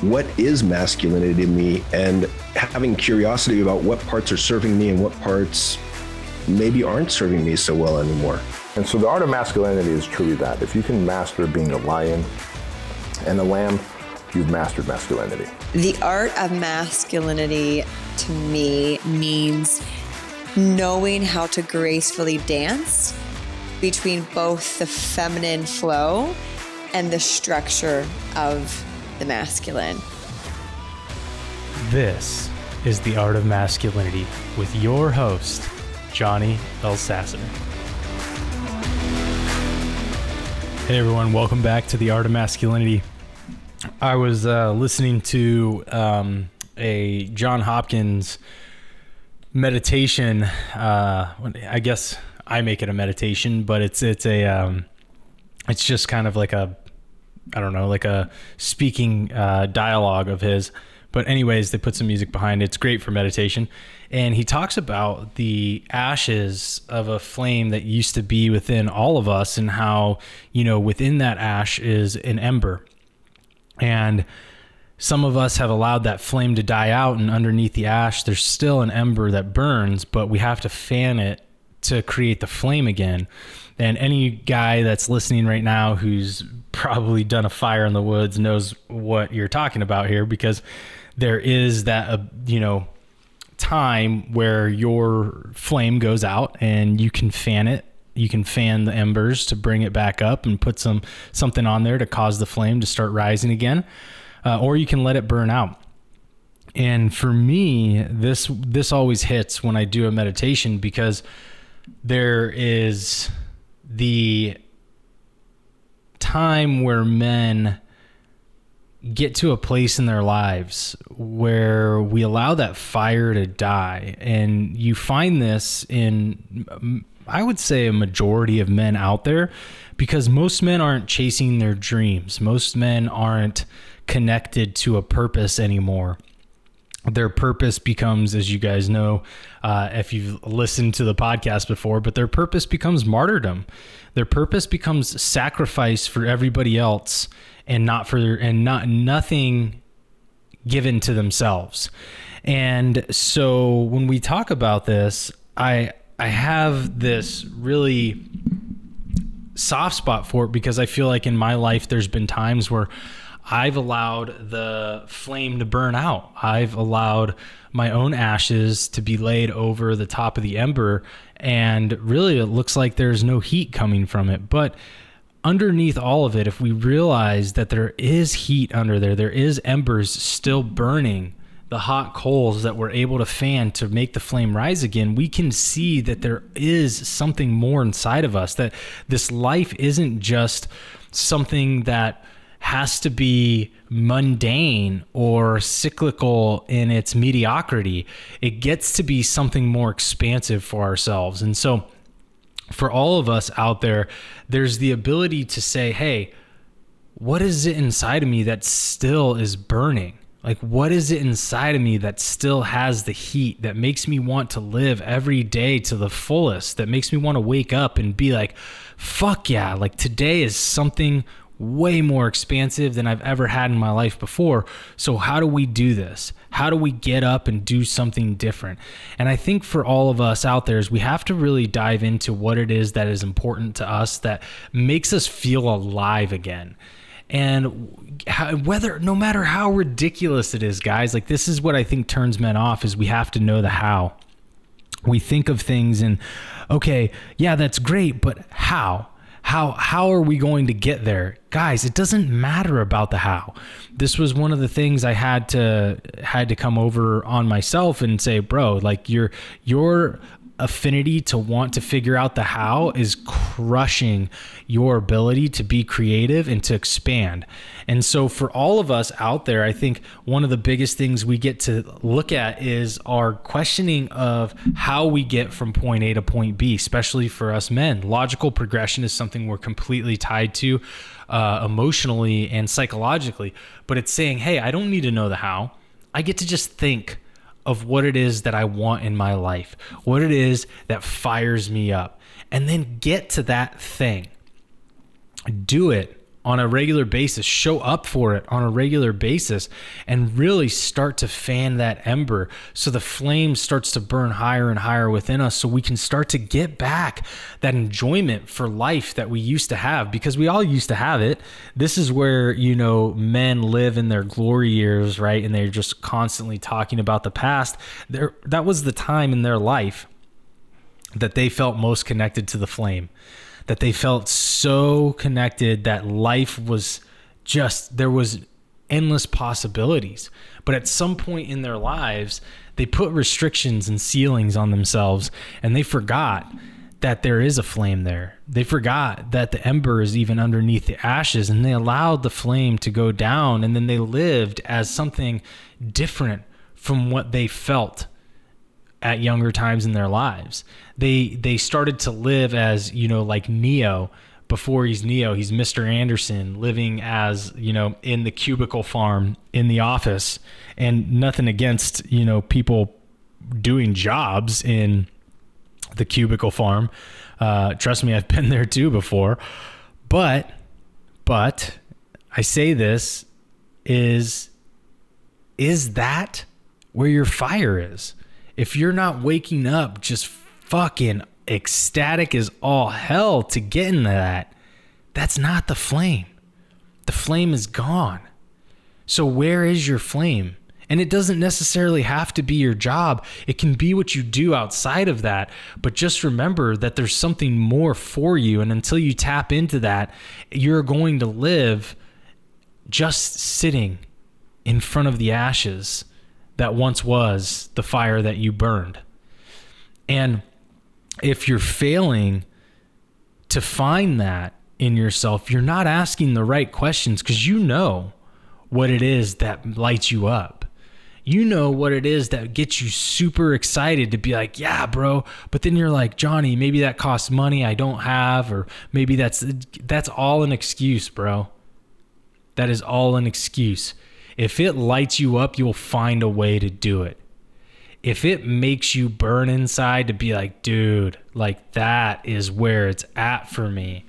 what is masculinity to me and having curiosity about what parts are serving me and what parts maybe aren't serving me so well anymore. And so the art of masculinity is truly that. If you can master being a lion and a lamb, you've mastered masculinity. The art of masculinity to me means knowing how to gracefully dance between both the feminine flow and the structure of the masculine. This is The Art of Masculinity with your host, Johnny Elsasser. Hey everyone, welcome back to The Art of Masculinity. I was uh, listening to um, a John Hopkins meditation. Uh, I guess I make it a meditation, but it's it's a um, it's just kind of like a I don't know, like a speaking uh, dialogue of his. But anyways, they put some music behind it. It's great for meditation. And he talks about the ashes of a flame that used to be within all of us and how, you know, within that ash is an ember. And some of us have allowed that flame to die out and underneath the ash there's still an ember that burns, but we have to fan it to create the flame again. And any guy that's listening right now who's probably done a fire in the woods knows what you're talking about here because there is that uh, you know time where your flame goes out and you can fan it. You can fan the embers to bring it back up and put some something on there to cause the flame to start rising again uh, or you can let it burn out. And for me this this always hits when i do a meditation because there is the time where men get to a place in their lives where we allow that fire to die and you find this in I would say a majority of men out there because most men aren't chasing their dreams. Most men aren't connected to a purpose anymore. Their purpose becomes, as you guys know, uh, if you've listened to the podcast before, but their purpose becomes martyrdom. Their purpose becomes sacrifice for everybody else and not for and not nothing given to themselves. And so when we talk about this, I I have this really soft spot for it because I feel like in my life there's been times where I've allowed the flame to burn out. I've allowed my own ashes to be laid over the top of the ember and really it looks like there's no heat coming from it. But underneath all of it, if we realize that there is heat under there, there is embers still burning, the hot coals that we're able to fan to make the flame rise again, we can see that there is something more inside of us, that this life isn't just something that has to be mundane or cyclical in its mediocrity. It gets to be something more expansive for ourselves. And so, for all of us out there, there's the ability to say, hey, what is it inside of me that still is burning? Like, what is it inside of me that still has the heat that makes me want to live every day to the fullest, that makes me want to wake up and be like, fuck yeah, like today is something way more expansive than I've ever had in my life before. So, how do we do this? How do we get up and do something different? And I think for all of us out there is we have to really dive into what it is that is important to us that makes us feel alive again. And whether, no matter how ridiculous it is, guys, like this is what I think turns men off is we have to know the how. We think of things and, okay, yeah, that's great, but how? How how are we going to get there? Guys it doesn't matter about the how. This was one of the things i had to had to come over on myself and say bro like your your affinity to want to figure out the how is crushing your ability to be creative and to expand. And so, for all of us out there, I think one of the biggest things we get to look at is our questioning of how we get from point A to point B, especially for us men. Logical progression is something we're completely tied to uh, emotionally and psychologically, but it's saying, hey, I don't need to know the how. I get to just think of what it is that I want in my life, what it is that fires me up, and then get to that thing. Do it on a regular basis, show up for it on a regular basis, and really start to fan that ember so the flame starts to burn higher and higher within us so we can start to get back that enjoyment for life that we used to have because we all used to have it. This is where, you know, men live in their glory years, right? And they're just constantly talking about the past. There that was the time in their life that they felt most connected to the flame that they felt so connected that life was just there was endless possibilities but at some point in their lives they put restrictions and ceilings on themselves and they forgot that there is a flame there. They forgot that the ember is even underneath the ashes and they allowed the flame to go down and then they lived as something different from what they felt at younger times in their lives. They they started to live as, you know, like Neo before he's Neo, he's Mr. Anderson living as, you know, in the cubicle farm in the office and nothing against, you know, people doing jobs in the cubicle farm. Uh, trust me, I've been there too before. But but I say this is is that where your fire is? If you're not waking up just fucking ecstatic as all hell to get into that, that's not the flame. The flame is gone. So, where is your flame? And it doesn't necessarily have to be your job. It can be what you do outside of that. But just remember that there's something more for you. And until you tap into that, you're going to live just sitting in front of the ashes that once was the fire that you burned. And if you're failing to find that in yourself, you're not asking the right questions because you know what it is that lights you up. You know what it is that gets you super excited to be like, yeah, bro. But then you're like, Johnny, maybe that costs money I don't have, or maybe that's that's all an excuse, bro. That is all an excuse. If it lights you up, you'll find a way to do it. If it makes you burn inside to be like, dude, like that is where it's at for me,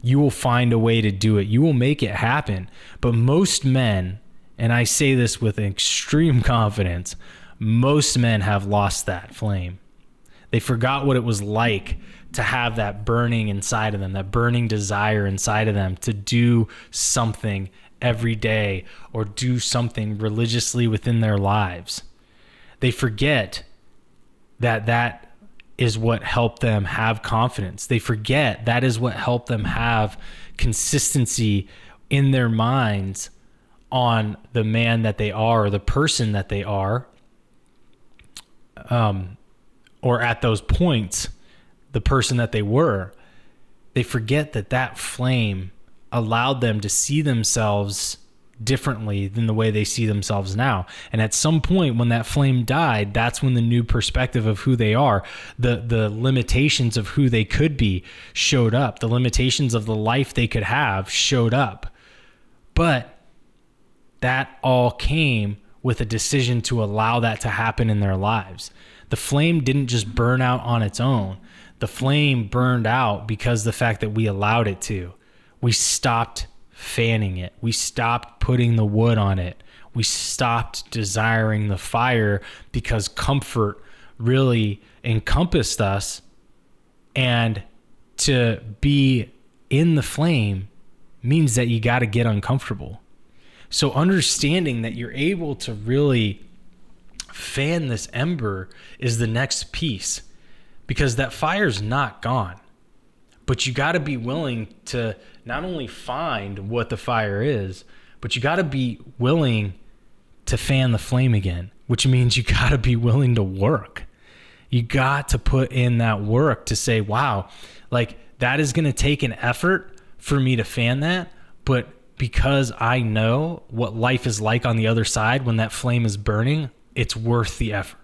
you will find a way to do it. You will make it happen. But most men, and I say this with extreme confidence, most men have lost that flame. They forgot what it was like to have that burning inside of them, that burning desire inside of them to do something every day or do something religiously within their lives. They forget that that is what helped them have confidence. They forget that is what helped them have consistency in their minds on the man that they are or the person that they are um or at those points the person that they were they forget that that flame allowed them to see themselves differently than the way they see themselves now. And at some point when that flame died, that's when the new perspective of who they are, the the limitations of who they could be showed up. The limitations of the life they could have showed up. But that all came with a decision to allow that to happen in their lives. The flame didn't just burn out on its own. The flame burned out because the fact that we allowed it to we stopped fanning it. We stopped putting the wood on it. We stopped desiring the fire because comfort really encompassed us. And to be in the flame means that you got to get uncomfortable. So, understanding that you're able to really fan this ember is the next piece because that fire's not gone. But you got to be willing to not only find what the fire is, but you got to be willing to fan the flame again, which means you got to be willing to work. You got to put in that work to say, wow, like that is going to take an effort for me to fan that. But because I know what life is like on the other side when that flame is burning, it's worth the effort.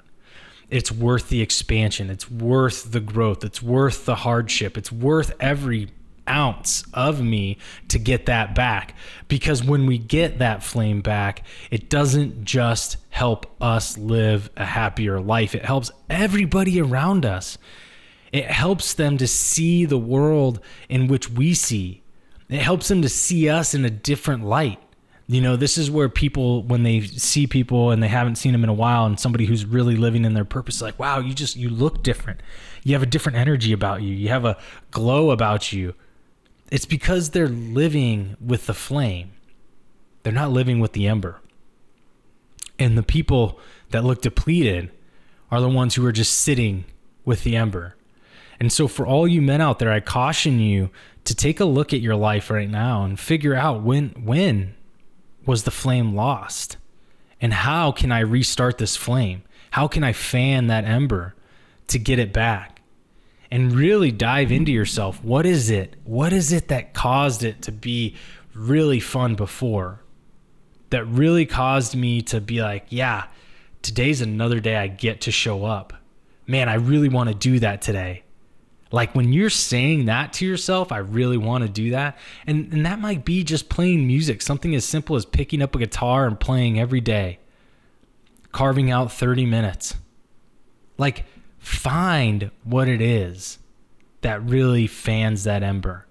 It's worth the expansion. It's worth the growth. It's worth the hardship. It's worth every ounce of me to get that back. Because when we get that flame back, it doesn't just help us live a happier life, it helps everybody around us. It helps them to see the world in which we see. It helps them to see us in a different light. You know, this is where people, when they see people and they haven't seen them in a while, and somebody who's really living in their purpose, like, wow, you just, you look different. You have a different energy about you. You have a glow about you. It's because they're living with the flame, they're not living with the ember. And the people that look depleted are the ones who are just sitting with the ember. And so, for all you men out there, I caution you to take a look at your life right now and figure out when when was the flame lost, and how can I restart this flame? How can I fan that ember to get it back? And really dive into yourself. What is it? What is it that caused it to be really fun before? That really caused me to be like, yeah, today's another day I get to show up. Man, I really want to do that today. Like when you're saying that to yourself, I really want to do that. And and that might be just playing music, something as simple as picking up a guitar and playing every day. Carving out 30 minutes. Like find what it is that really fans that ember.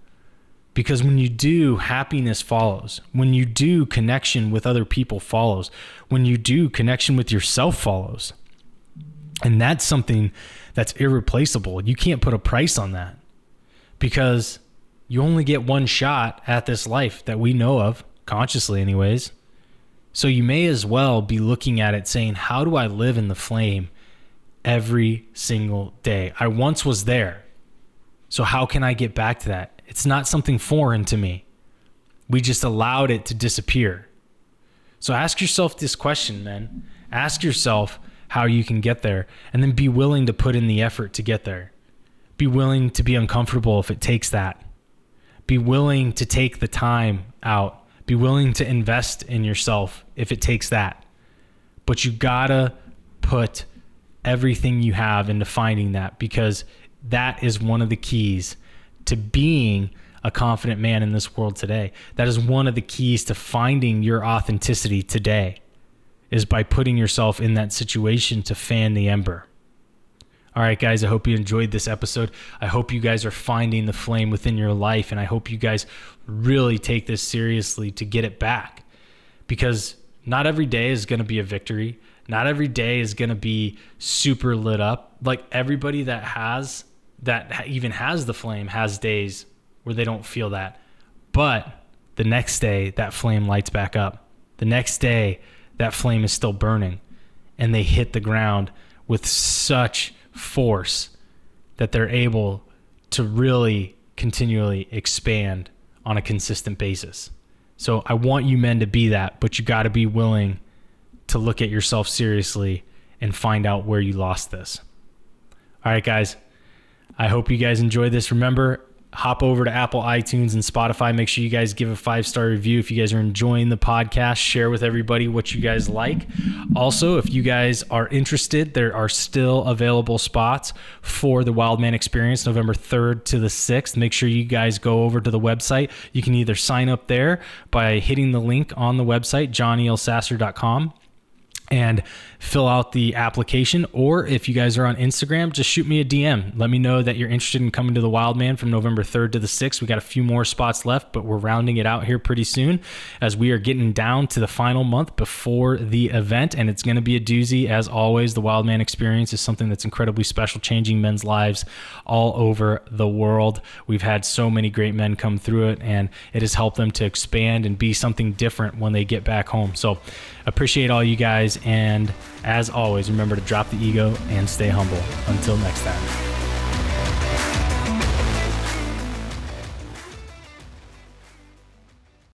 Because when you do, happiness follows. When you do, connection with other people follows. When you do, connection with yourself follows. And that's something that's irreplaceable. You can't put a price on that because you only get one shot at this life that we know of, consciously, anyways. So you may as well be looking at it saying, How do I live in the flame every single day? I once was there. So how can I get back to that? It's not something foreign to me. We just allowed it to disappear. So ask yourself this question, man. Ask yourself, how you can get there and then be willing to put in the effort to get there. Be willing to be uncomfortable if it takes that. Be willing to take the time out. Be willing to invest in yourself if it takes that. But you gotta put everything you have into finding that because that is one of the keys to being a confident man in this world today. That is one of the keys to finding your authenticity today is by putting yourself in that situation to fan the ember. All right, guys, I hope you enjoyed this episode. I hope you guys are finding the flame within your life, and I hope you guys really take this seriously to get it back because not every day is going to be a victory. Not every day is going to be super lit up. Like everybody that has, that even has the flame, has days where they don't feel that. But the next day, that flame lights back up. The next day, that flame is still burning and they hit the ground with such force that they're able to really continually expand on a consistent basis. So I want you men to be that, but you got to be willing to look at yourself seriously and find out where you lost this. All right, guys. I hope you guys enjoyed this. Remember, hop over to Apple, iTunes, and Spotify. Make sure you guys give a five star review if you guys are enjoying the podcast. Share with everybody what you guys like. Also, if you guys are interested, there are still available spots for the Wildman Experience November 3rd to the 6th. Make sure you guys go over to the website. You can either sign up there by hitting the link on the website, johnnyelsasser.com and fill out the application. Or if you guys are on Instagram, just shoot me a DM. Let me know that you're interested in coming to the Wild Man from November 3rd to the 6th. We got a few more spots left, but we're rounding it out here pretty soon as we are getting down to the final month before the event. And it's going to be a doozy. As always, the Wild Man experience is something that's incredibly special, changing men's lives all over the world. We've had so many great men come through it, and it has helped them to expand and be something different when they get back home. So, appreciate all you guys. And as always, remember to drop the ego and stay humble. Until next time.